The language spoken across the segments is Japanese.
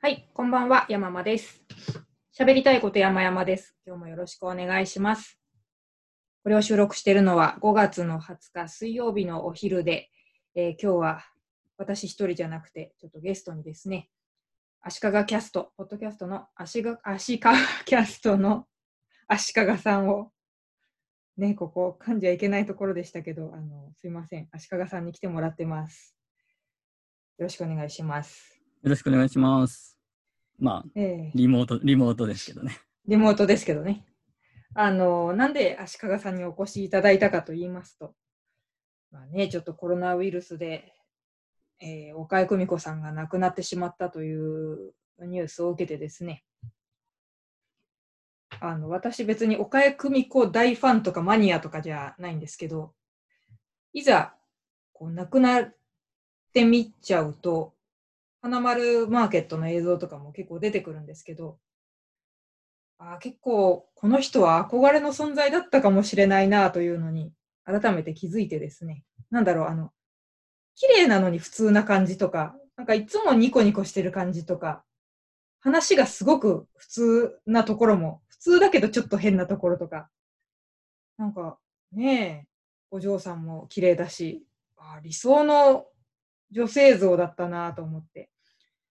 はい、こんばんは、山間です。喋りたいこと山々です。今日もよろしくお願いします。これを収録しているのは5月の20日水曜日のお昼で、えー今日は私一人じゃなくて、ちょっとゲストにですね、足利キャスト、ポッドキャストの足が足利キャストの足利さんを、ね、ここ噛んじゃいけないところでしたけど、あのすいません、足利さんに来てもらってます。よろしくお願いします。よろしくお願いします。まあ、えーリモート、リモートですけどね。リモートですけどね。あの、なんで足利さんにお越しいただいたかと言いますと、まあね、ちょっとコロナウイルスで、えー岡井久美子さんが亡くなってしまったというニュースを受けてですね、あの、私別に岡井久美子大ファンとかマニアとかじゃないんですけど、いざ、こう、亡くなってみちゃうと、花丸マーケットの映像とかも結構出てくるんですけど、あ結構この人は憧れの存在だったかもしれないなというのに改めて気づいてですね、なんだろう、あの、綺麗なのに普通な感じとか、なんかいつもニコニコしてる感じとか、話がすごく普通なところも、普通だけどちょっと変なところとか、なんかねえ、お嬢さんも綺麗だし、あ理想の女性像だったなと思って。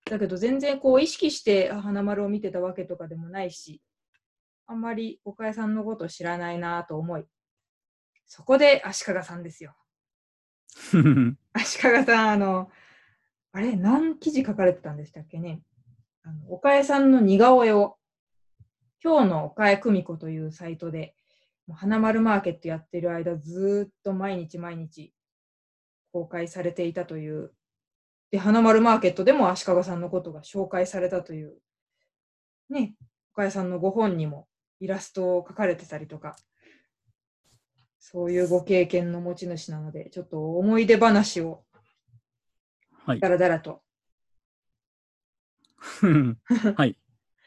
だけど全然こう意識してあ花丸を見てたわけとかでもないし、あんまり岡江さんのこと知らないなと思い、そこで足利さんですよ。足利さん、あの、あれ、何記事書かれてたんでしたっけね。あの岡江さんの似顔絵を、今日の岡江久美子というサイトで、もう花丸マーケットやってる間、ずーっと毎日毎日公開されていたという、で、花丸マーケットでも足利さんのことが紹介されたという、ね、岡江さんのご本にもイラストを描かれてたりとか、そういうご経験の持ち主なので、ちょっと思い出話をはいだ。らだらとはい。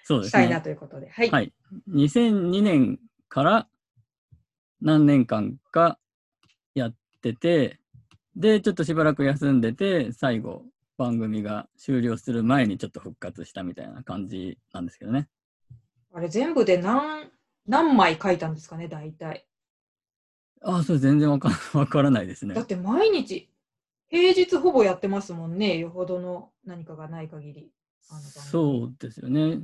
そうですしたいなね。ということで、はい。はい。2002年から何年間かやってて、で、ちょっとしばらく休んでて、最後、番組が終了する前にちょっと復活したみたいな感じなんですけどね。あれ、全部で何、何枚書いたんですかね、大体。ああ、それ全然わか わからないですねだっ。て毎日、平日ほぼやってますもんね、よほどの何かがない限り。そうですよね。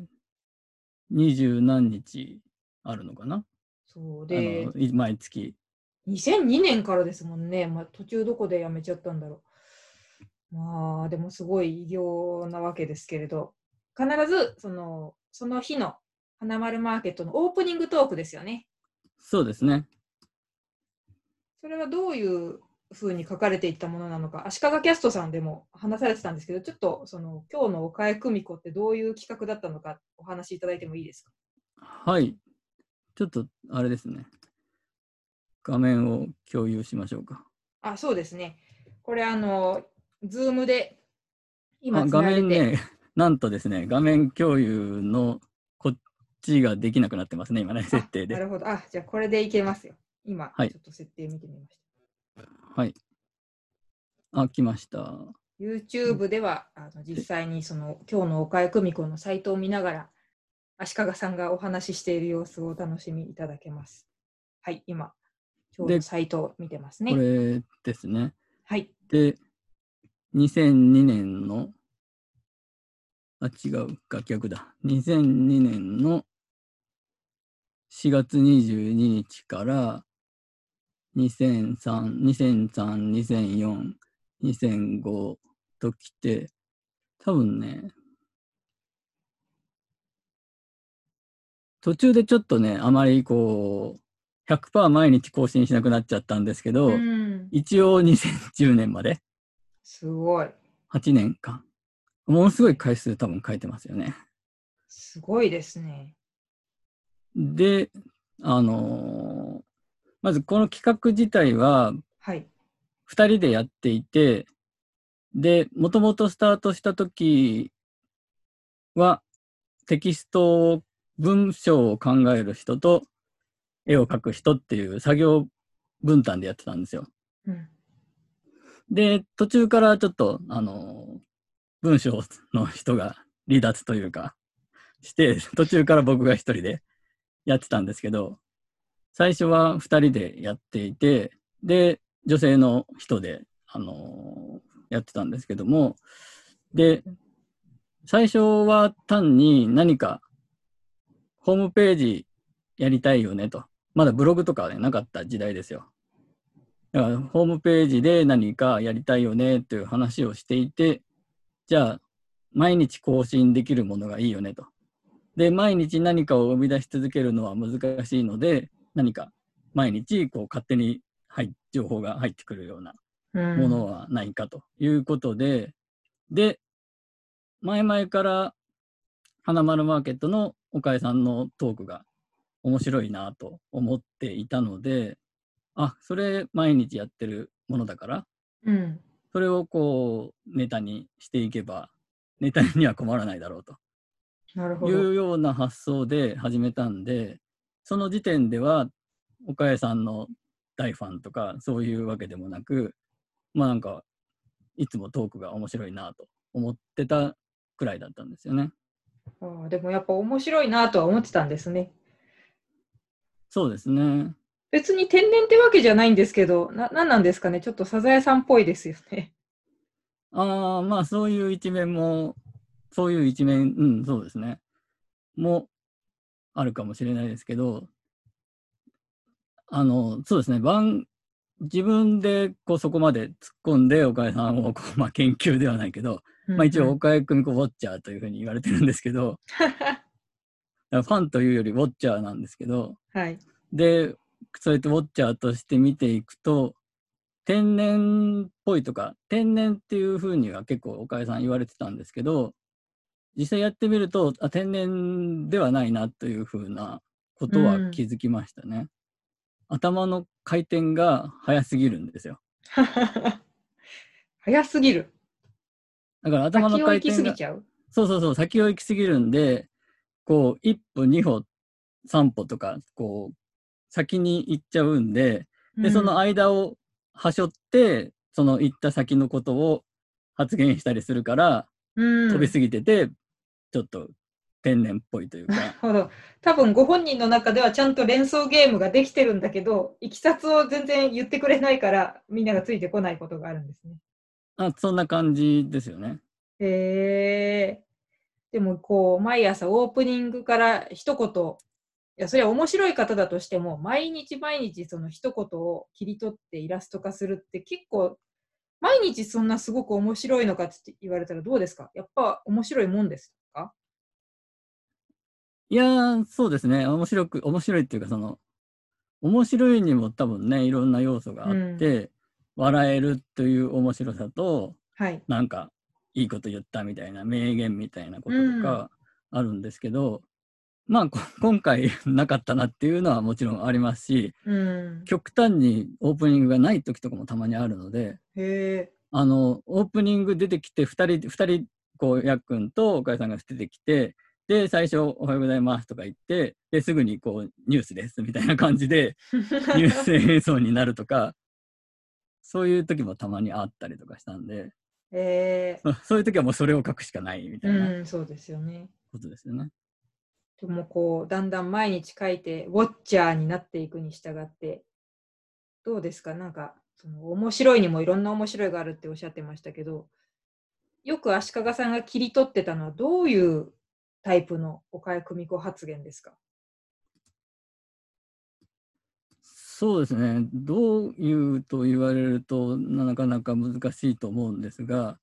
二十何日あるのかな？そうあで毎月。2002年からですもんね、まあ、途中どこでやめちゃったんだろう。まあ、でもすごい偉業なわけですけれど、必ずそのその日の花丸マーケットのオープニングトークですよね。そうですね。それはどういうふうに書かれていったものなのか、足利キャストさんでも話されてたんですけど、ちょっとその今日の岡江久美子ってどういう企画だったのかお話しいただいてもいいですか？はい。ちょっと、あれですね。画面を共有しましょうか。あ、そうですね。これあの、ズームで今あ画面ね、なんとですね、画面共有のこっちができなくなってますね、今ね、設定で。なるほど。あ、じゃあこれでいけますよ。今、はいちょっと設定見てみました。はい。あ、来ました。YouTube では、あの実際にその今日の岡江久美子のサイトを見ながら、足利さんがお話ししている様子をお楽しみいただけます。はい、今、今日のでサイトを見てますこね。れですね。はい、で、2002年の、あ、違うか、逆だ。2002年の4月22日から2003、2003、2004、2005と来て、多分ね、途中でちょっとね、あまりこう、100%毎日更新しなくなっちゃったんですけど、うん、一応2010年まですごい。8年間。ものすごい回数多分書いてますよね。すごいですね。で、あのーまずこの企画自体ははい。2人でやっていて、で、もともとスタートした時はテキストを、文章を考える人と絵を描く人っていう作業分担でやってたんですよ。うん、で、途中からちょっと、あの、文章の人が離脱というか、して、途中から僕が一人でやってたんですけど、最初は二人でやっていて、で、女性の人で、あのーやってたんですけども、で、最初は単に何かホームページやりたいよねと。まだブログとかはね、なかった時代ですよ。だから、ホームページで何かやりたいよねという話をしていて、じゃあ、毎日更新できるものがいいよねと。で、毎日何かを生み出し続けるのは難しいので、何か毎日こう勝手に入情報が入ってくるようなものはないかということで、で、前々から花丸マーケットの岡江さんのトークが面白いなと思っていたので、あ、それ毎日やってるものだから、うん。それをこうネタにしていけば、ネタには困らないだろうとなるほど。いうような発想で始めたんで、その時点では岡江さんの大ファンとかそういうわけでもなく、まあなんか、いつもトークが面白いなと思ってたくらいだったんですよね。ああでもやっぱ面白いなとは思ってたんですね。そうですね。別に天然ってわけじゃないんですけど、な、なんなんですかね。ちょっとサザエさんっぽいですよね。ああ、まあそういう一面も、そういう一面、うん、そうですね。もあるかもしれないですけど、あの、そうですね、番、自分でこうそこまで突っ込んで岡江さんをこう、まあ、研究ではないけど、まあ一応岡江久美子ウォッチャーというふうに言われてるんですけど、ファンというよりウォッチャーなんですけど、はい。で、そうやってウォッチャーとして見ていくと、天然っぽいとか、天然っていうふうには結構岡江さん言われてたんですけど、実際やってみると、あ天然ではないなというふうなことは気づきましたね。頭の回転が速すぎるんですよ。早すぎる。だから頭の先を行き回転が、すぎちゃう。そうそうそう、先を行きすぎるんで、こう、一歩、二歩、三歩とか、こう、先に行っちゃうんで、で、その間をはしょって、その行った先のことを発言したりするから、うん、飛びすぎてて、ちょっと天然っぽいというか、なるほど。多分ご本人の中ではちゃんと連想ゲームができてるんだけど、いきさつを全然言ってくれないから、みんながついてこないことがあるんですね。あそんな感じですよね。へえ。でもこう、毎朝オープニングから一言、いや、それは面白い方だとしても、毎日毎日その一言を切り取ってイラスト化するって結構、毎日そんなすごく面白いのかって言われたらどうですか？やっぱ面白いもんですか？いやー、そうですね。面白く、面白いっていうか、その、面白いにも多分ね、いろんな要素があって、笑えるという面白さと、はい。なんか、いいこと言ったみたいな、名言みたいなこととかあるんですけど、まあ、こ 今回なかったなっていうのはもちろんありますし、うん。極端にオープニングがない時とかもたまにあるので。あの、オープニング出てきて、2人、二人、こう、やっくんと岡井さんが出てきて、で、最初、おはようございますとか言って、で、すぐにこう、ニュースですみたいな感じで、ニュース映像になるとか、そういう時もたまにあったりとかしたんで、えそそういう時はもうそれを書くしかないみたいなうん、そうですよね。ことですよね。でもこう、だんだん毎日書いて、ウォッチャーになっていくに従って、どうですか？なんか、その面白いにもいろんな面白いがあるっておっしゃってましたけど、よく足利さんが切り取ってたのはどういうタイプの岡谷久美子発言ですか？そうですね。どういうと言われるとなかなか難しいと思うんですが、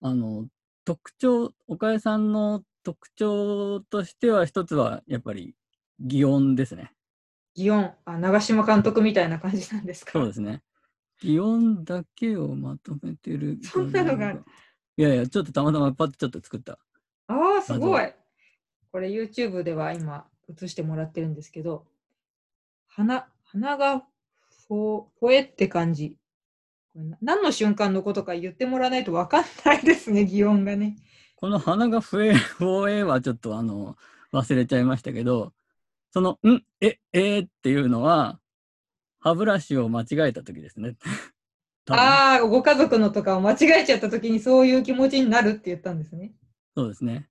あの、特徴、岡江さんの特徴としては一つはやっぱり擬音ですね。祇園、あ、長嶋監督みたいな感じなんですか？そうですね。擬音だけをまとめてる。そんなのがいやいや、ちょっとたまたまパッとちょっと作った。ああ、すご画い。これ YouTube では今映してもらってるんですけど、鼻、鼻がほ、ほえって感じ。何の瞬間のことか言ってもらわないとわかんないですね、擬音がね。この鼻が増え、増えはちょっとあの、忘れちゃいましたけど、その、ん、え、えーっていうのは、歯ブラシを間違えた時ですね。ああ、ご家族のとかを間違えちゃった時にそういう気持ちになるって言ったんですね。そうですね。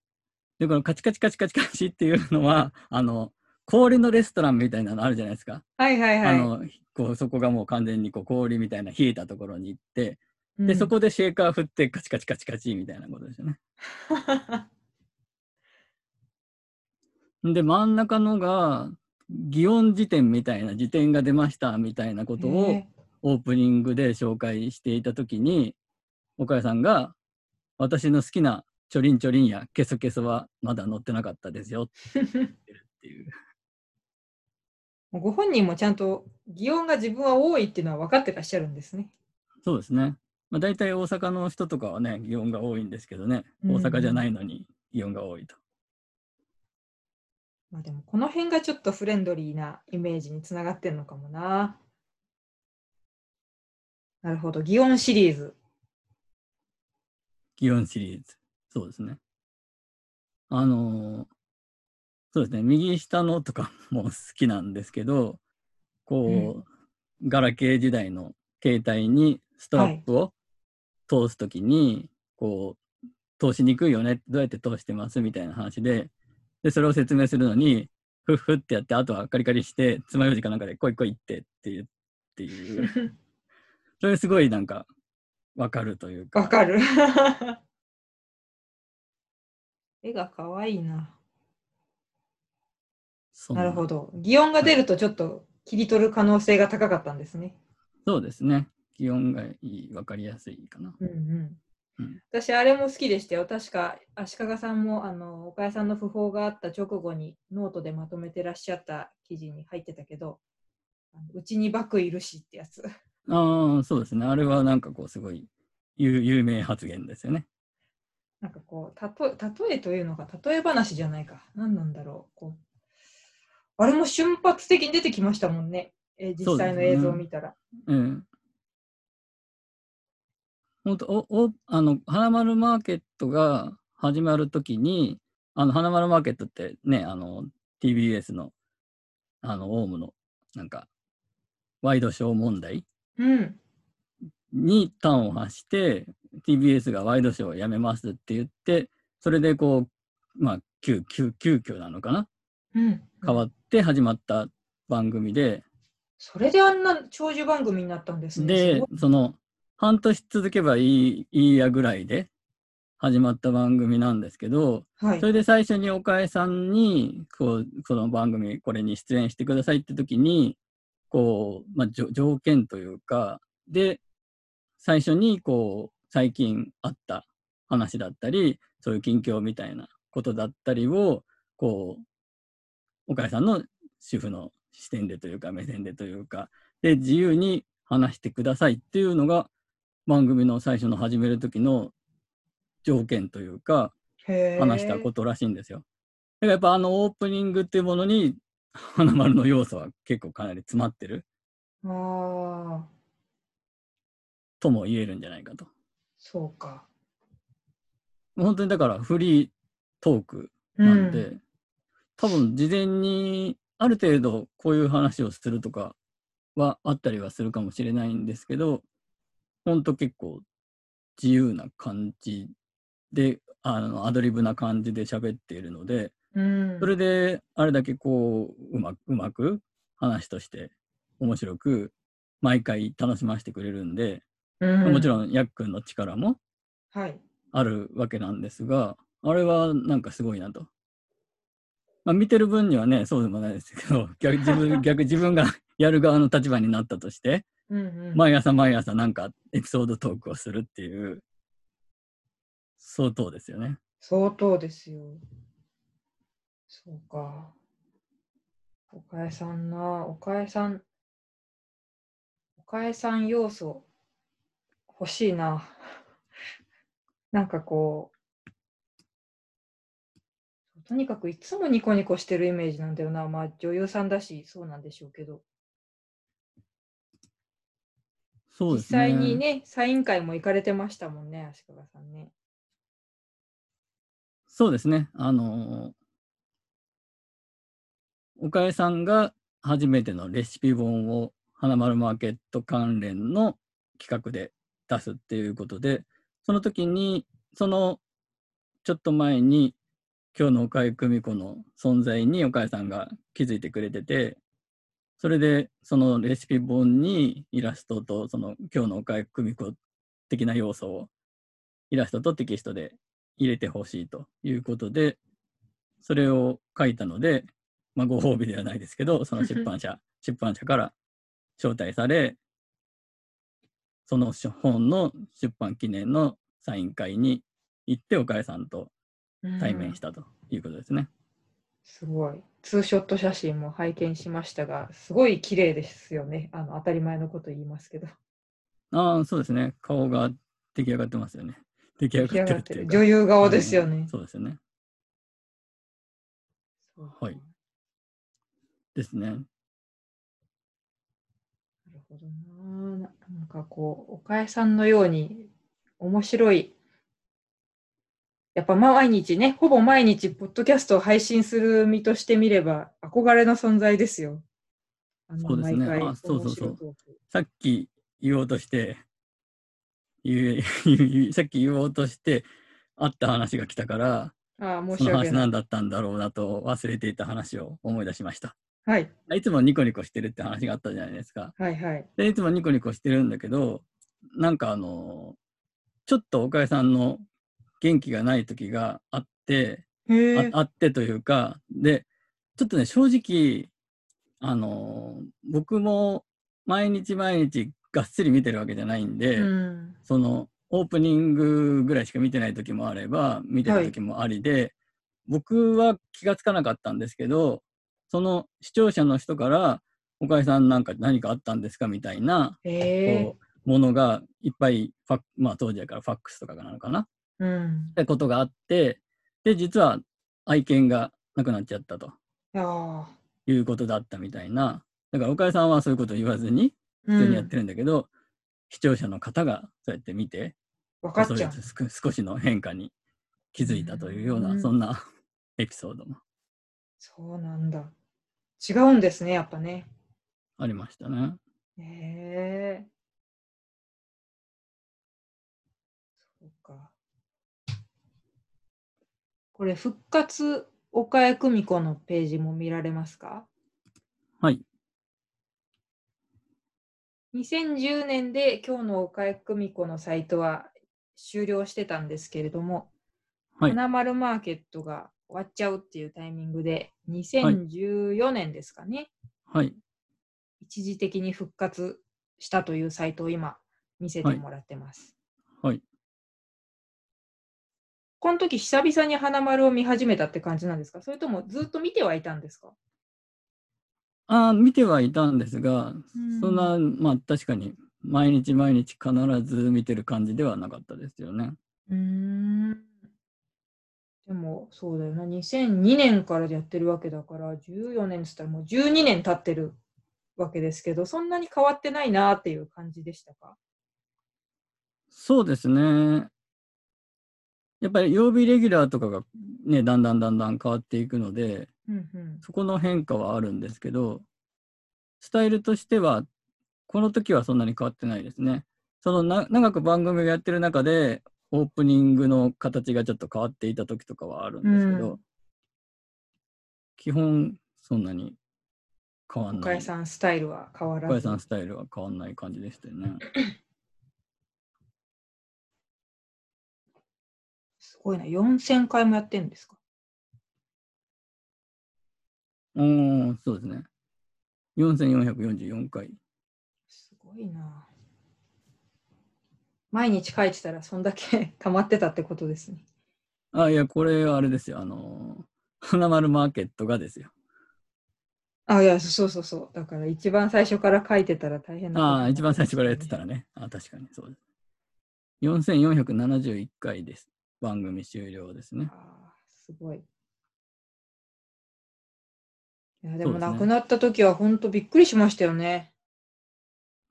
で、このカチカチカチカチカチっていうのは、あの、氷のレストランみたいなのあるじゃないですか。はいはいはい。あの、こう、そこがもう完全にこう氷みたいな冷えたところに行って、で、うんそこでシェーカー振ってカチカチカチカチみたいなことですよね。で、真ん中のが、祇園辞典みたいな辞典が出ましたみたいなことをへオープニングで紹介していたときに、岡谷さんが、私の好きなチョリンチョリンやケソケソはまだ載ってなかったですよってえ言ってるっていう。ご本人もちゃんと擬音が自分は多いっていうのは分かってらっしゃるんですね。そうですね。まあ、大体大阪の人とかはね、祇園が多いんですけどね、うん大阪じゃないのに祇園が多いと。まあでもこの辺がちょっとフレンドリーなイメージにつながってんのかもな。なるほど。擬音シリーズ。祇園シリーズ。そうですね。あのーそうですね、右下のとかも好きなんですけど、こう、ガラケー時代の携帯にストラップを通すときに、こう、通しにくいよね、どうやって通してますみたいな話で、で、それを説明するのに、ふっふってやって、あとはカリカリして、爪楊枝かなんかで、こいこいってっていう、っていう、それすごいなんか、わかるというか。わかる。絵がかわいいな。ななるほど。擬音が出るとちょっと切り取る可能性が高かったんですね。そうですね。気温がいい、わかりやすいかな。うんうんうん私、あれも好きでしたよ。確か、足利さんも、あの、岡谷さんの訃報があった直後に、ノートでまとめてらっしゃった記事に入ってたけど、うちにバクいるしってやつ。ああ、そうですね。あれはなんかこう、すごい有有名発言ですよね。なんかこう、たと例えというのが、例え話じゃないか。何なんだろう。こうあれも瞬発的に出てきましたもんね。えー実際の映像を見たら。うん。本当おおあの花丸マーケットが始まるときに、あの花丸マーケットってね、あの TBS のあのオウムのなんかワイドショー問題うん。に端を発して、TBS がワイドショーをやめますって言って、それでこう、まあ、急急急遽なのかなうん。変わって始まった番組で、それであんな長寿番組になったんですね。でその、半年続けばいいいいやぐらいで始まった番組なんですけど、はい。それで最初に岡江さんに、こう、この番組、これに出演してくださいって時に、こう、まあ、条件というか、で、最初に、こう、最近あった話だったり、そういう近況みたいなことだったりを、こう、岡江さんの主婦の視点でというか、目線でというか、で、自由に話してくださいっていうのが、番組の最初の始める時の条件というか、話したことらしいんですよ。だからやっぱあのオープニングっていうものに、花丸の要素は結構かなり詰まってるああ、とも言えるんじゃないかと。そうか。本当にだからフリートークなんで、多分事前にある程度こういう話をするとかはあったりはするかもしれないんですけど、本当結構自由な感じで、あのアドリブな感じで喋っているので、うん、それであれだけこううまくうまく話として面白く毎回楽しませてくれるんで、うん、もちろんやっくんの力もはい。あるわけなんですが、あれはなんかすごいなと。まあ、見てる分にはね、そうでもないですけど、逆自分 逆自分が やる側の立場になったとして、うんうん、毎朝毎朝なんかエピソードトークをするっていう、相当ですよね。相当ですよ。そうか。岡江さんな、岡江さん、岡江さん要素欲しいな。なんかこう、とにかくいつもニコニコしてるイメージなんだよな。まあ女優さんだし、そうなんでしょうけど。実そうですね。際にね、サイン会も行かれてましたもんね、足利さんね。そうですね。あの岡江さんが初めてのレシピ本を花丸マーケット関連の企画で出すっていうことで、その時に、そのちょっと前に、今日の岡井久美子の存在に岡井さんが気づいてくれてて、それでそのレシピ本にイラストとその今日の岡井久美子的な要素をイラストとテキストで入れてほしいということで、それを書いたので、まあ、ご褒美ではないですけど、その出版社、出版社から招待され、その本の出版記念のサイン会に行って、岡江さんと対面したということですね。すごい。ツーショット写真も拝見しましたが、すごい綺麗ですよね。あの当たり前のこと言いますけど。ああ、そうですね。顔が出来上がってますよね。出来上がってるっていう女優顔ですよね。そうですよね。はい。ですね。なるほどな。なんかこう、岡江さんのように面白い、やっぱ毎日ね、ほぼ毎日、ポッドキャストを配信する身としてみれば、憧れの存在ですよ。そうですね。あそうそうそう。さっき言おうとして、言 さっき言おうとして、あった話が来たから、あその話何だったんだろうなと忘れていた話を思い出しました。はい。いつもニコニコしてるって話があったじゃないですか。はいはい。で、いつもニコニコしてるんだけど、なんかあの、ちょっと岡江さんの元気がない時があって、ああってというか、で、ちょっとね、正直、あの、僕も毎日毎日がっつり見てるわけじゃないんで、うん、その、オープニングぐらいしか見てない時もあれば、見てた時もありで、はい、僕は気がつかなかったんですけど、その視聴者の人から、岡井さんなんか何かあったんですか？みたいな、こうものがいっぱいファまあ当時だからファックスとかなのかな、うん、ってことがあって、で、実は愛犬が亡くなっちゃったということだったみたいな。だから岡井さんはそういうこと言わずに普通にやってるんだけど、うん、視聴者の方がそうやって見て、分かっちゃう少しの変化に気づいたというような、うん、そんな エピソードも。そうなんだ。違うんですね、やっぱね。ありましたね。へえ。そうか。これ、復活岡谷久美子のページも見られますか？はい。2010年で今日の岡谷久美子のサイトは終了してたんですけれども、はい、花丸マーケットが終わっちゃうっていうタイミングで、2014年ですかね。はい。一時的に復活したというサイトを今見せてもらってます。はい。この時久々に花丸を見始めたって感じなんですか？それともずっと見てはいたんですか？あ見てはいたんですが、そんな、まあ確かに毎日毎日必ず見てる感じではなかったですよね。うん。でも、そうだよな。2002年からやってるわけだから、14年っつったらもう12年経ってるわけですけど、そんなに変わってないなっていう感じでしたか？そうですね。やっぱり曜日レギュラーとかがね、だんだんだんだん変わっていくので、うんうん、そこの変化はあるんですけど、スタイルとしては、この時はそんなに変わってないですね。そのな長く番組をやってる中で、オープニングの形がちょっと変わっていた時とかはあるんですけど、うん、基本そんなに変わんない。岡谷さんスタイルは変わらず。岡谷さんスタイルは変わんない感じでしたよね。ごいな、4000回もやってるんですか？うん、そうですね。4444回。すごいな。毎日書いてたらそんだけ溜まってたってことですね。あ、いや、これはあれですよ。あの、花丸マーケットがですよ。あ、いや、そうそうそう。だから一番最初から書いてたら大変な、ね、ああ、一番最初からやってたらね。あ確かにそうです。4471回です。番組終了ですね。あすごい。いや、でも亡くなった時は本当びっくりしましたよね。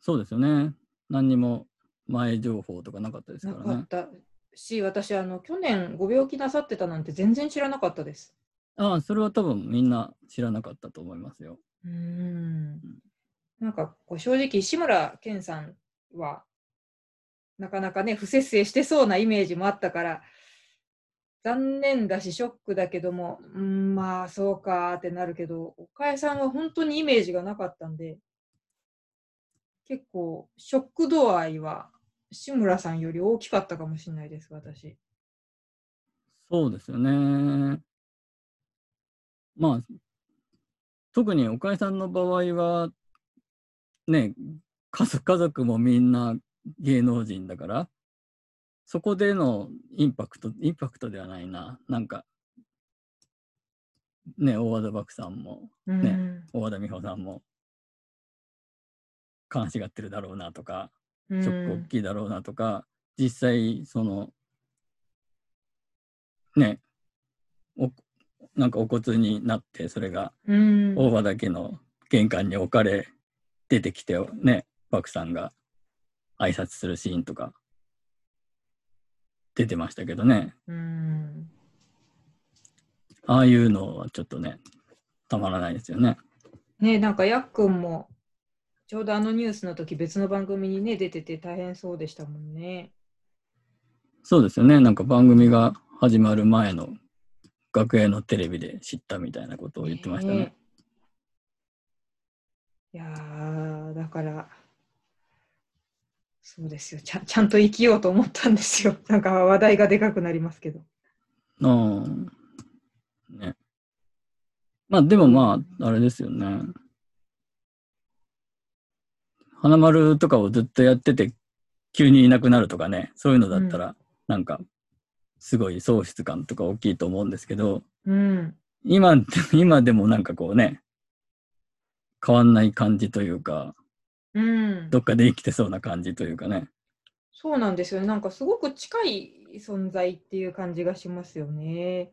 そうですよね。何にも前情報とかなかったですからね。なかったし、私、あの、去年ご病気なさってたなんて全然知らなかったです。ああ、それは多分みんな知らなかったと思いますよ。うん。なんかこう正直、志村けんさんは、なかなかね、不節制してそうなイメージもあったから、残念だし、ショックだけども、うん、まあ、そうかってなるけど、岡江さんは本当にイメージがなかったんで、結構、ショック度合いは志村さんより大きかったかもしれないです、私。そうですよね。まあ、特に岡井さんの場合は、ね、家族家族もみんな芸能人だから、そこでのインパクト、インパクトではないな、なんか、ね、大和田漠さんも、うん。大和田美穂さんも、悲しがってるだろうなとか、うん。ショック大きいだろうなとか、実際、その、ね、おなんかお骨になって、それがうん。大和田家の玄関に置かれ、出てきて、ね、漠さんが挨拶するシーンとか、出てましたけどね、うんああいうのはちょっとね、たまらないですよね。ねなんかやっくんも、ちょうどあのニュースの時別の番組にね、出てて大変そうでしたもんね。そうですよね、なんか番組が始まる前の学園のテレビで知ったみたいなことを言ってましたね。えいやー、だから、そうですよちゃん。ちゃんと生きようと思ったんですよ。なんか話題がでかくなりますけど。ああ、ね。まあでもまあ、あれですよね。花丸とかをずっとやってて、急にいなくなるとかね、そういうのだったら、なんか、すごい喪失感とか大きいと思うんですけど、うん。今、今でもなんかこうね、変わんない感じというか、うん。どっかで生きてそうな感じというかね。そうなんですよね。なんかすごく近い存在っていう感じがしますよね。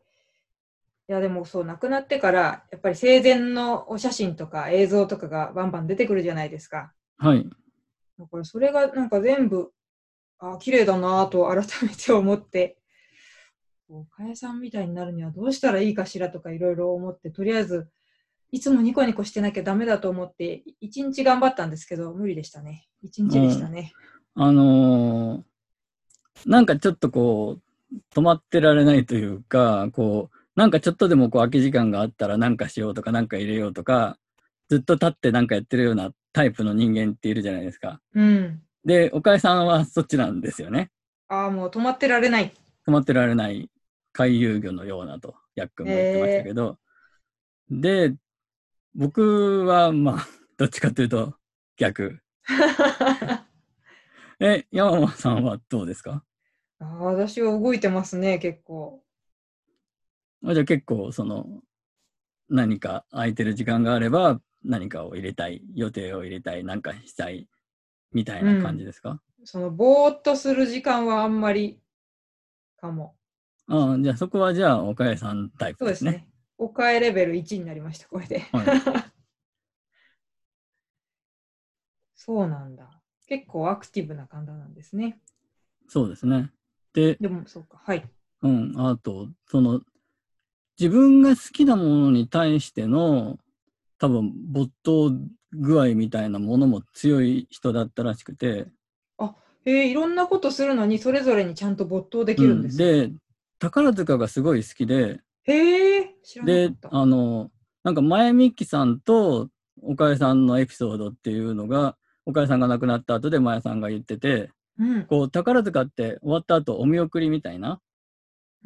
いやでもそう亡くなってからやっぱり生前のお写真とか映像とかがバンバン出てくるじゃないですか。はい。だからそれがなんか全部あ綺麗だなぁと改めて思って、こうかやさんみたいになるにはどうしたらいいかしらとかいろいろ思って、とりあえずいつもニコニコしてなきゃダメだと思って一日頑張ったんですけど無理でしたね。一日でしたね。あのーなんかちょっとこう、止まってられないというか、こう、なんかちょっとでもこう空き時間があったらなんかしようとかなんか入れようとか、ずっと立ってなんかやってるようなタイプの人間っているじゃないですか。うん。で、岡井さんはそっちなんですよね。ああ、もう止まってられない。止まってられない回遊魚のようなと、ヤックンも言ってましたけど、で、僕はまあ、どっちかというと逆。え、山間さんはどうですか？ああ私は動いてますね、結構。あじゃあ結構その何か空いてる時間があれば何かを入れたい予定を入れたいなんかしたいみたいな感じですか、そのぼーっとする時間はあんまりかも。ああじゃあそこはじゃあ岡谷さんタイプでね。そうですすね。おかえレベル1になりました、これで。はい そうなんだ。結構アクティブな感じなんですね。そうですね。で、でも、そうか。はい。うん、あとその自分が好きなものに対しての多分没頭具合みたいなものも強い人だったらしくて、えー、いろんなことするのに、それぞれにちゃんと没頭できるんですね。で宝塚がすごい好きで、へえ、知らなでかった。あのなんか前美樹さんと岡江さんのエピソードっていうのが岡江さんが亡くなった後で前さんが言っててうん、こう宝塚って終わった後お見送りみたいな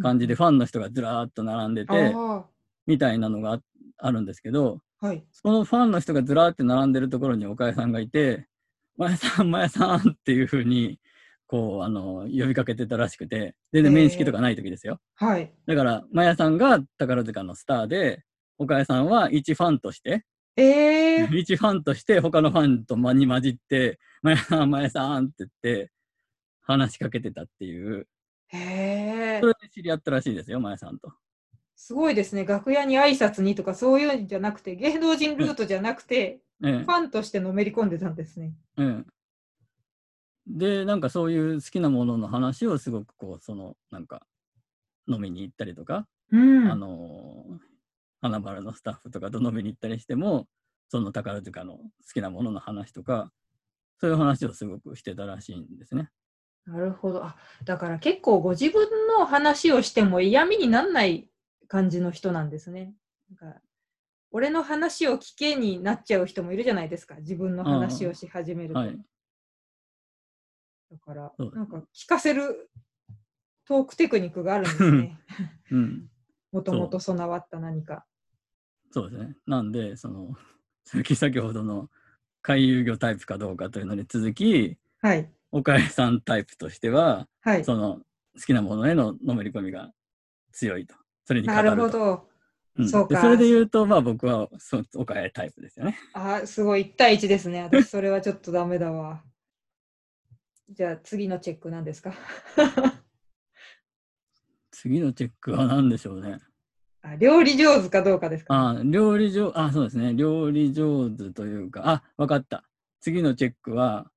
感じでファンの人がずらーっと並んでて、あみたいなのがああるんですけどあ、はい。そのファンの人がずらーって並んでるところに岡江さんがいて前さん前さんっていうふうにこうあの呼びかけてたらしくて全然面識とかない時ですよ。はい。だから、マヤさんが宝塚のスターで、岡谷さんは一ファンとして、ええ 一ファンとして他のファンと間に混じって、マヤさん、マヤさんって言って話しかけてたっていう、へえそれで知り合ったらしいですよ、マヤさんと。すごいですね。楽屋に挨拶にとかそういうんじゃなくて、芸能人ルートじゃなくて、えファンとしてのめり込んでたんですね。え、ええ。で、なんかそういう好きなものの話をすごくこう、その、なんか、飲みに行ったりとか、うん。あのー花丸のスタッフとかと飲みに行ったりしても、その宝塚の好きなものの話とか、そういう話をすごくしてたらしいんですね。なるほど。あ、だから結構ご自分の話をしても嫌味になんない感じの人なんですね。なんか俺の話を聞けになっちゃう人もいるじゃないですか。自分の話をし始めると。はい。だからそう、なんか聞かせるトークテクニックがあるんですね。うん。もともと備わった何か。そうですね。なんで、その、さっき先ほどの回遊魚タイプかどうかというのに続き、はい。岡江さんタイプとしては、はい。その好きなものへののめり込みが強いと。それに語なるほど。うんそうかでそれで言うと、まあ僕はそう岡江タイプですよね。あ、すごい。1対1ですね。私、それはちょっとダメだわ。じゃあ、次のチェック何ですか？次のチェックは何でしょうね。あ料理上手かどうかですか、あ料理上、あ、そうですね。料理上手というか、あ、わかった。次のチェックは、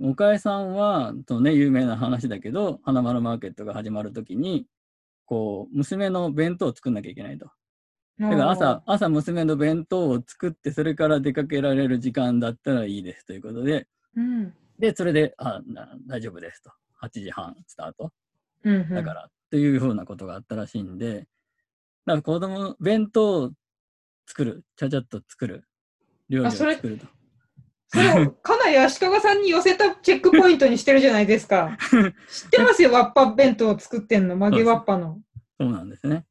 岡江さんは、そのね、有名な話だけど、花丸マーケットが始まるときに、こう、娘の弁当を作んなきゃいけないと。だから朝、朝娘の弁当を作って、それから出かけられる時間だったらいいですということで、うん。で、それで、あ、な大丈夫ですと。8時半スタート。うん、うん。だから、というふうなことがあったらしいんで、だから子供の弁当を作る、ちゃちゃっと作る、料理を作ると。それをかなり足利さんに寄せたチェックポイントにしてるじゃないですか。知ってますよ、ワッパ弁当を作ってんの、曲げワッパの。そうなんですね。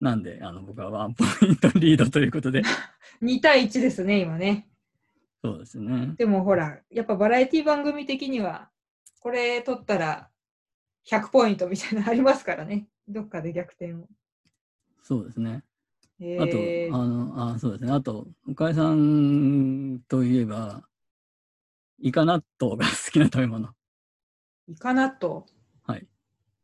なんで、あの、僕はワンポイントリードということで、2対1ですね、今ね。そうですね。でもほら、やっぱバラエティ番組的には、これ取ったら100ポイントみたいなのありますからね。どっかで逆転を。そうですね。えあと、ーあの、あ、そうですね。あと、岡井さんといえば、イカ納豆が好きな食べ物。イカ納豆？はい。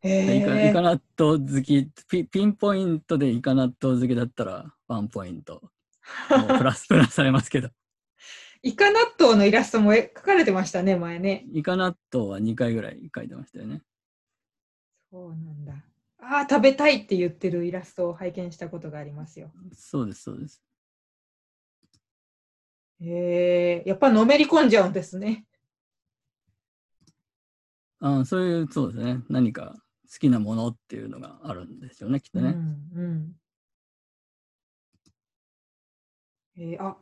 へでイカイえカ納豆好きピ、ピンポイントでイカ納豆好きだったら、ワンポイント。プラス、プラスされますけど。イカ納豆のイラストもえ描かれてましたね、前ね。イカ納豆は2回ぐらい書いてましたよね。そうなんだ。ああ、食べたいって言ってるイラストを拝見したことがありますよ。そうです、そうです。へえやっぱのめり込んじゃうんですね。あそういう、そうですね。何か好きなものっていうのがあるんですよね、きっとね。うんうんえーあ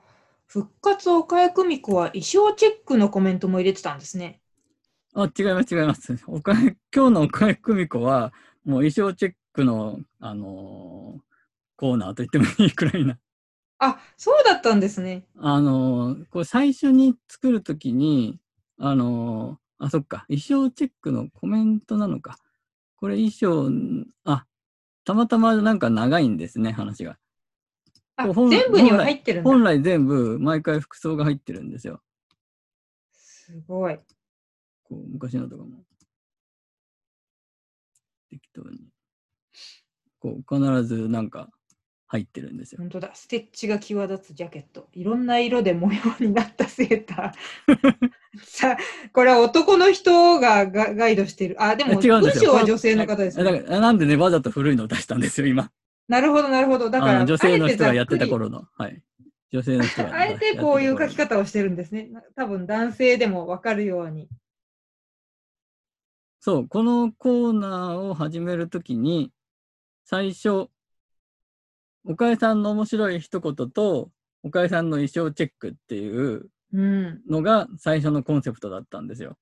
復活岡谷久美子は衣装チェックのコメントも入れてたんですね。あ、違います、違います。おかえ今日の岡江久美子は、もう衣装チェックの、あのーコーナーと言ってもいいくらいな。あそうだったんですね。あのーこれ最初に作るときに、あのーあ、そっか、衣装チェックのコメントなのか。これ衣装、あ、たまたまなんか長いんですね、話が。全部には入ってるんだ。本来全部、毎回服装が入ってるんですよ。すごい。こう昔のとかも。適当に。こう、必ずなんか入ってるんですよ。本当だ。ステッチが際立つジャケット。いろんな色で模様になったセーター。さこれは男の人がガガイドしてる。あ、でも、違。文章は女性の方ですね。だからなんでね、わざと古いのを出したんですよ、今。なるほど、なるほど。だから、女性の人がやってた頃の。はい。女性の人が。あえてこういう書き方。方をしてるんですね。な多分男性でも分かるように。そう、このコーナーを始めるときに、最初、岡江さんの面白い一言と、岡江さんの衣装チェックっていううん。のが最初のコンセプトだったんですよ。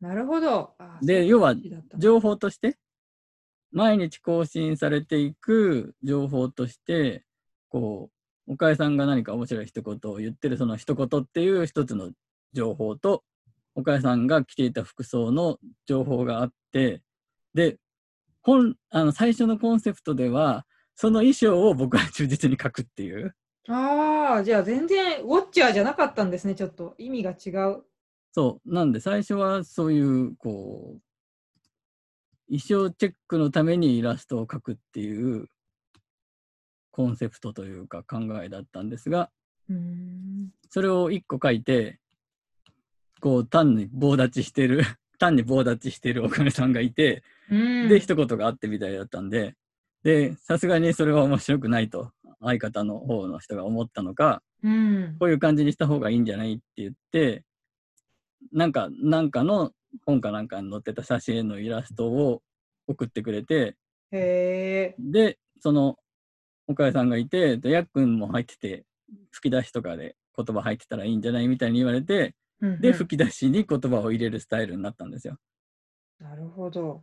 なるほど。で要は情報として、毎日更新されていく情報として、こう、岡江さんが何か面白い一言を言ってるその一言っていう一つの情報と、岡江さんが着ていた服装の情報があって、で、本、あの、最初のコンセプトでは、その衣装を僕は忠実に書くっていう。ああ、じゃあ全然ウォッチャーじゃなかったんですね、ちょっと。意味が違う。そう。なんで最初はそういう、こう、衣装チェックのためにイラストを描くっていうコンセプトというか考えだったんですが。それを一個書いて、こう、単に棒立ちしてる、単に棒立ちしてるおかげさんがいて、うん、で、一言があってみたいだったんで、で、さすがにそれは面白くないと、相方の方の人が思ったのか、うん。こういう感じにした方がいいんじゃないって言って、なんか、なんかの本かなんかに載ってた写真のイラストを送ってくれて、へえ。で、その、岡谷さんがいて、で、やっくんも入ってて、吹き出しとかで言葉入ってたらいいんじゃないみたいに言われて、で、うんうん吹き出しに言葉を入れるスタイルになったんですよ。なるほど。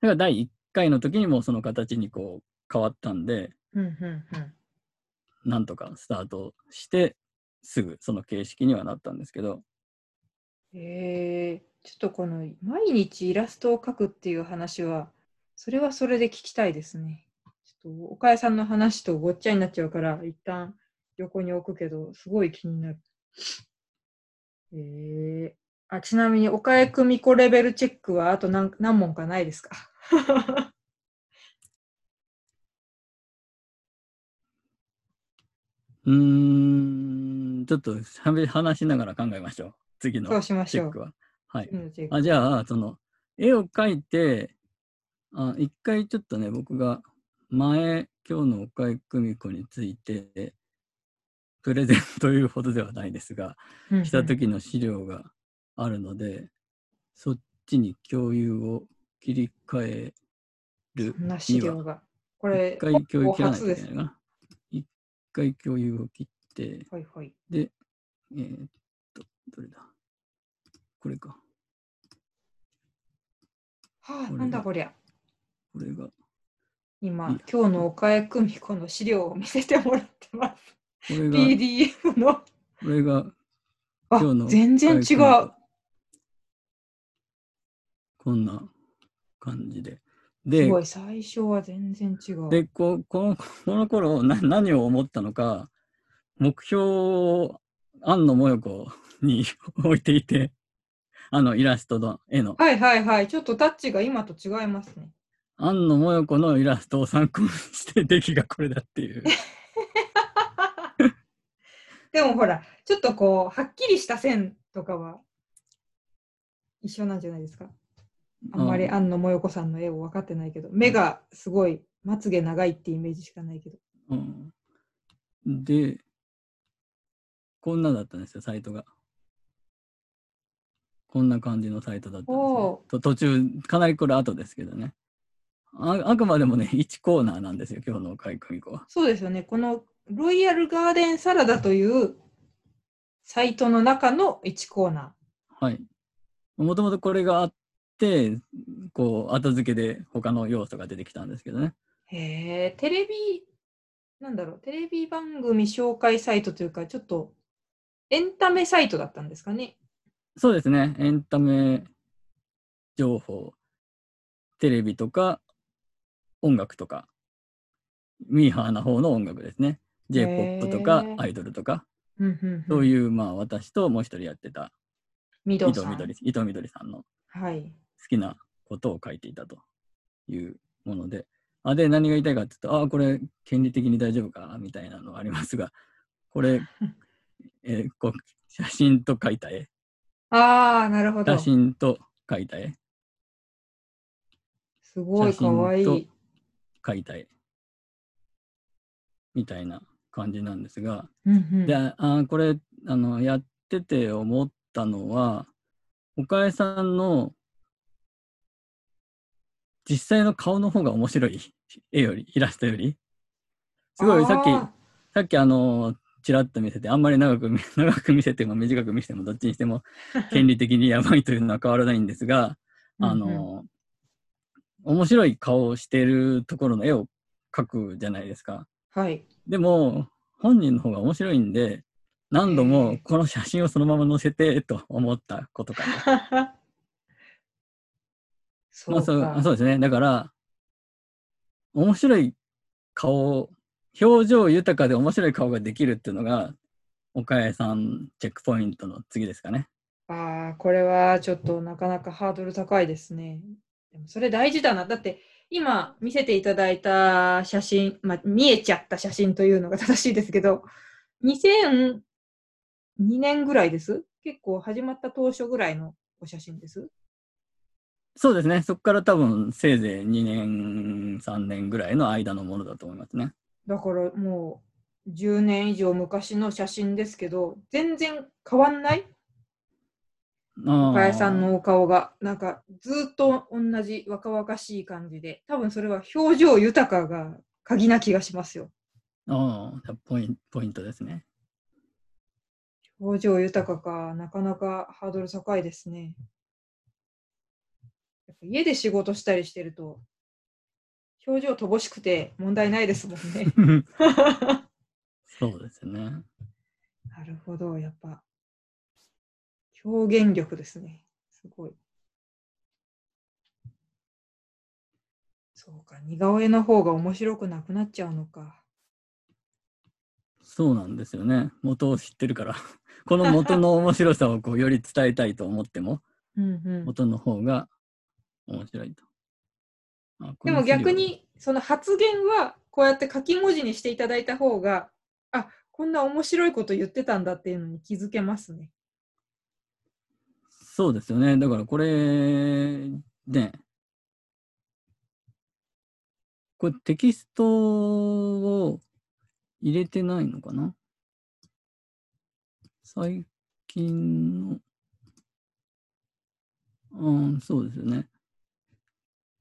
だから第1回の時にもうその形にこう変わったんで、うんうんうん。なんとかスタートして、すぐその形式にはなったんですけど、へえ。ちょっとこの毎日イラストを描くっていう話は、それはそれで聞きたいですね。ちょっと岡谷さんの話とごっちゃになっちゃうから、一旦横に置くけど、すごい気になる。へえ。あ、ちなみに岡谷久美子レベルチェックはあと何何問かないですか？うーん、ちょっとしゃべ話しながら考えましょう。次の。チェックは。はい。あじゃあ、その、絵を描いて、あ一回ちょっとね、僕が前、今日の岡井久美子について、プレゼンというほどではないですが、うんうんした時の資料があるので、そっちに共有を切り替えるには、料が。これ一、回共有切らないといけないかな。一回共有を切って、はいはい。で、えーっと、どれだ？これか。はあ、なんだこりゃ。これが、今今日の岡江久美子の資料を見せてもらってます。これが、PDF の。これがあ今日の、全然違う子。こんな感じで。すでご、い、最初は全然違う。でここのこの頃な何を思ったのか、目標を庵野もよこに 置いていて、あのイラストの絵の。はいはいはい。ちょっとタッチが今と違いますね。庵野もよこのイラストを参考にして出来がこれだっていう。でもほら、ちょっとこう、はっきりした線とかは一緒なんじゃないですか。あんまりあ庵野もよこさんの絵を分かってないけど、目がすごいまつげ長いってイメージしかないけど。うんで、こんなだったんですよ、サイトが。こんな感じのサイトだったんです。と途中、かなりこれ後ですけどね。ああくまでもね、1コーナーなんですよ、今日の開久美子は。そうですよね。このロイヤルガーデンサラダというサイトの中の1コーナはい。もともとこれがあって、こう、後付けで他の要素が出てきたんですけどね。ー。へえ、テレビ、なんだろう、テレビ番組紹介サイトというか、ちょっとエンタメサイトだったんですかね。そうですね、エンタメ情報、テレビとか音楽とか、ミーハーな方の音楽ですね。J-POP とかアイドルとか、そういう、まあ私ともう一人やってた伊。藤みどり伊藤みどりさんのはい。好きなことを書いていたというもので、あで、何が言いたいかっていうと、あこれ、権利的に大丈夫かみたいなのがありますが、これ、えーこう写真と描いた絵、ああ、なるほど写。真と描いた絵、すごいかわいい。描いた絵、みたいな感じなんですが、うんうんで、あこれあの、やってて思ったのは、岡江さんの実際の顔の方が面白い、絵より、イラストより。すごい、さっき、あさっきあの、ちらっと見せて、あんまり長く見 長く見せても短く見せてもどっちにしても権利的にやばいというのは変わらないんですが、ーあの、面白い顔をしているところの絵を描くじゃないですか。はい。でも、本人の方が面白いんで、何度へもえこの写真をそのまま載せてと思ったことかと。そうまあそうか。そうですね。だから、面白い顔、表情豊かで面白い顔ができるっていうのが、岡谷さんチェックポイントの次ですかね。ああ、これはちょっとなかなかハードル高いですね。でもそれ大事だな。だって今見せていただいた写真、まあ、見えちゃった写真というのが正しいですけど、2002年ぐらいです？結構始まった当初ぐらいのお写真です？そうですね。そこから多分せいぜい2年、3年ぐらいの間のものだと思いますね。だからもう10年以上昔の写真ですけど、全然変わんない？あ岡谷さんのお顔が、なんかずっと同じ若々しい感じで、多分それは表情豊かが鍵な気がしますよ。ああ、ポインポイントですね。表情豊かか、なかなかハードル高いですね。やっぱ家で仕事したりしてると、表情乏しくて問題ないですもんね。そうですね。なるほど、やっぱ。表現力ですね。すごい。そうか、似顔絵の方が面白くなくなっちゃうのか。そうなんですよね。元を知ってるから。この元の面白さをこうより伝えたいと思っても、うんうん、元の方が面白いと。でも逆に、その発言はこうやって書き文字にしていただいた方が、あこんな面白いこと言ってたんだっていうのに気づけますね。そうですよね。だからこれ、ね、これテキストを入れてないのかな？最近の、うん、そうですよね。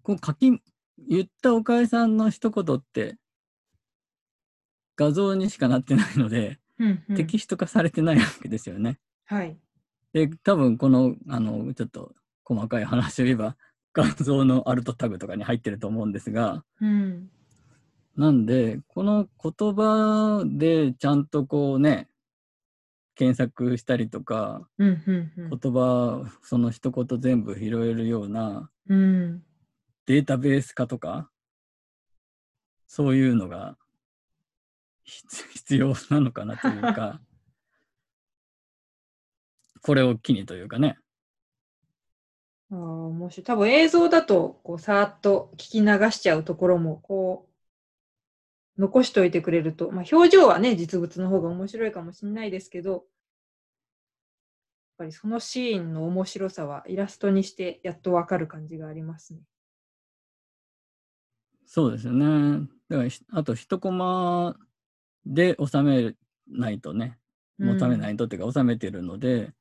こう書き、言った岡江さんの一言って、画像にしかなってないので、うんうんテキスト化されてないわけですよね。はい。で、多分この、あの、ちょっと細かい話を言えば、画像のアルトタグとかに入ってると思うんですが、うん。なんで、この言葉でちゃんとこうね、検索したりとか、うんうんうん言葉、その一言全部拾えるようなうん。データベース化とか、そういうのが必 必要なのかなというか、これを機にというかね。ああ、面白い。多分映像だと、こう、さーっと聞き流しちゃうところも、こう、残しといてくれると、まあ、表情はね、実物の方が面白いかもしれないですけど、やっぱりそのシーンの面白さはイラストにしてやっとわかる感じがありますね。そうですよね。だからひ、あと一コマで収めないとね、うん収めないとっていうか収めてるので、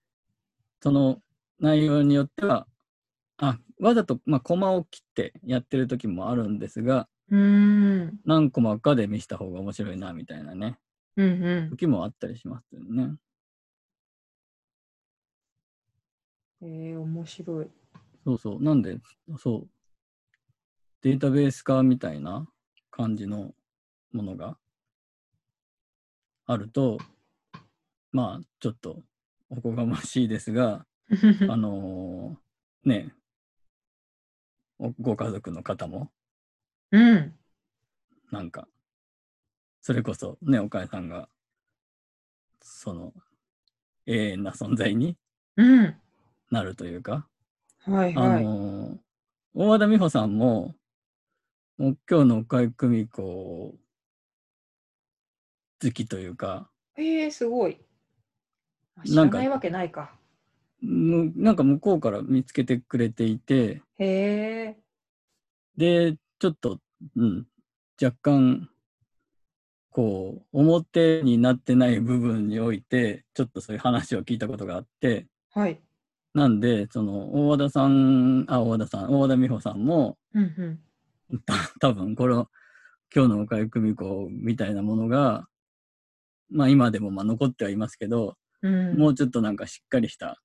その内容によっては、あ、わざと、まあ、コマを切ってやってる時もあるんですが、うーん。何コマかで見せた方が面白いな、みたいなね、うんうん。時もあったりしますよね。えー、面白い。そうそう。なんで、そう。データベース化みたいな感じのものがあると、まあ、ちょっとおこがましいですが、あのーね、おご家族の方も、うん。なんか、それこそね、お母さんが、その、永遠な存在にうん。なるというか、あはいはい。のー大和田美穂さんも、今日の岡井久美子好きというか、えー、すごい。あ知らないわけないか。むなんか向こうから見つけてくれていて、へえ。で、ちょっと、うん、若干、こう、表になってない部分において、ちょっとそういう話を聞いたことがあって、はい。なんで、その、大和田さん、あ、大和田さん、大和田美穂さんも、うんうん。た 多分この今日の岡井久美子みたいなものが、まあ今でもまあ残ってはいますけど、うん、もうちょっとなんかしっかりした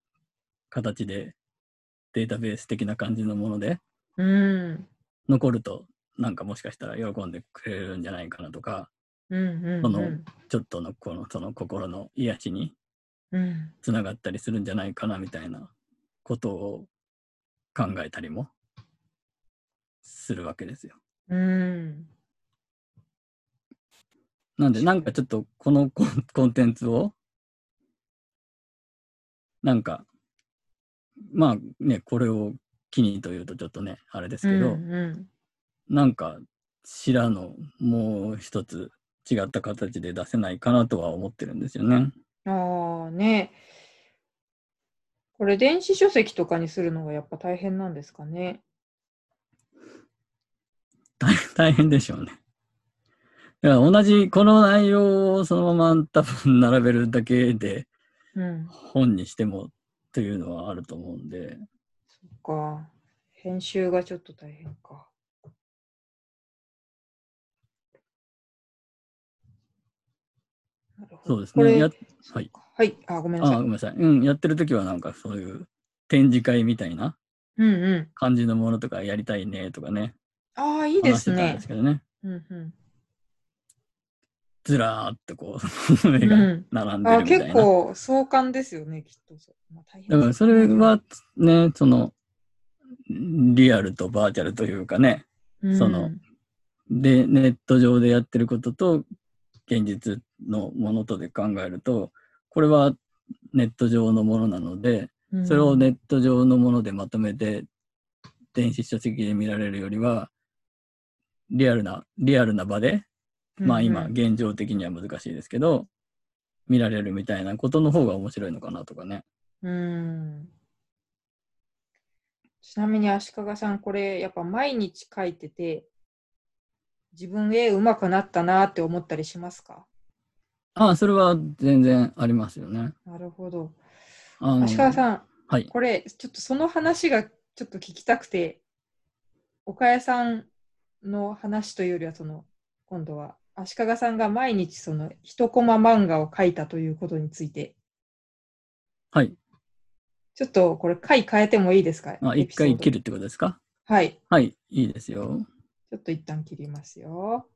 形でデータベース的な感じのものでうん。残るとなんかもしかしたら喜んでくれるんじゃないかなとか、うんうんうん。そのちょっとのこのその心の癒しにうん。つながったりするんじゃないかなみたいなことを考えたりもするわけですよ。うん。なんで、なんかちょっとこのコンテンツを、なんか、まあね、これを機にというとちょっとね、あれですけど、うんうなんか、白のもう一つ違った形で出せないかなとは思ってるんですよね。ん、ああね。これ電子書籍とかにするのがやっぱ大変なんですかね。大 大変でしょうね。だから同じ、この内容をそのまま多分並べるだけでうん。本にしてもというのはあると思うんで、そっか。編集がちょっと大変か。そうですね。やはい。はい。あ、ごめんなあさい。ごめんなさい。うん、やってる時はなんかそういう展示会みたいなうんうん。感じのものとかやりたいねとかね。ああ、いいですね話してたんです。けどね。うんうん。ずらーっとこう、絵がうん並んであるみたいな。結構壮観ですよね、きっと。まあ、大変だからそれはね、その、リアルとバーチャルというかね、そので、ネット上でやってることと、現実のものとで考えると、これはネット上のものなので、うんそれをネット上のものでまとめて、電子書籍で見られるよりは、リアルな、リアルな場で、まあ今、うん現状的には難しいですけど、見られるみたいなことの方が面白いのかなとかね。うんちなみに足利さん、これやっぱ毎日書いてて、自分絵うまくなったなって思ったりしますか？ああ、それは全然ありますよね。なるほど。足利さん、はい。これちょっとその話がちょっと聞きたくて、岡谷さんの話というよりは、その今度は足利さんが毎日その一コマ漫画を描いたということについて、はい。ちょっとこれ回変えてもいいですか？あ、エ一回切るってことですか？はい。はい、いいですよ。ちょっと一旦切りますよ。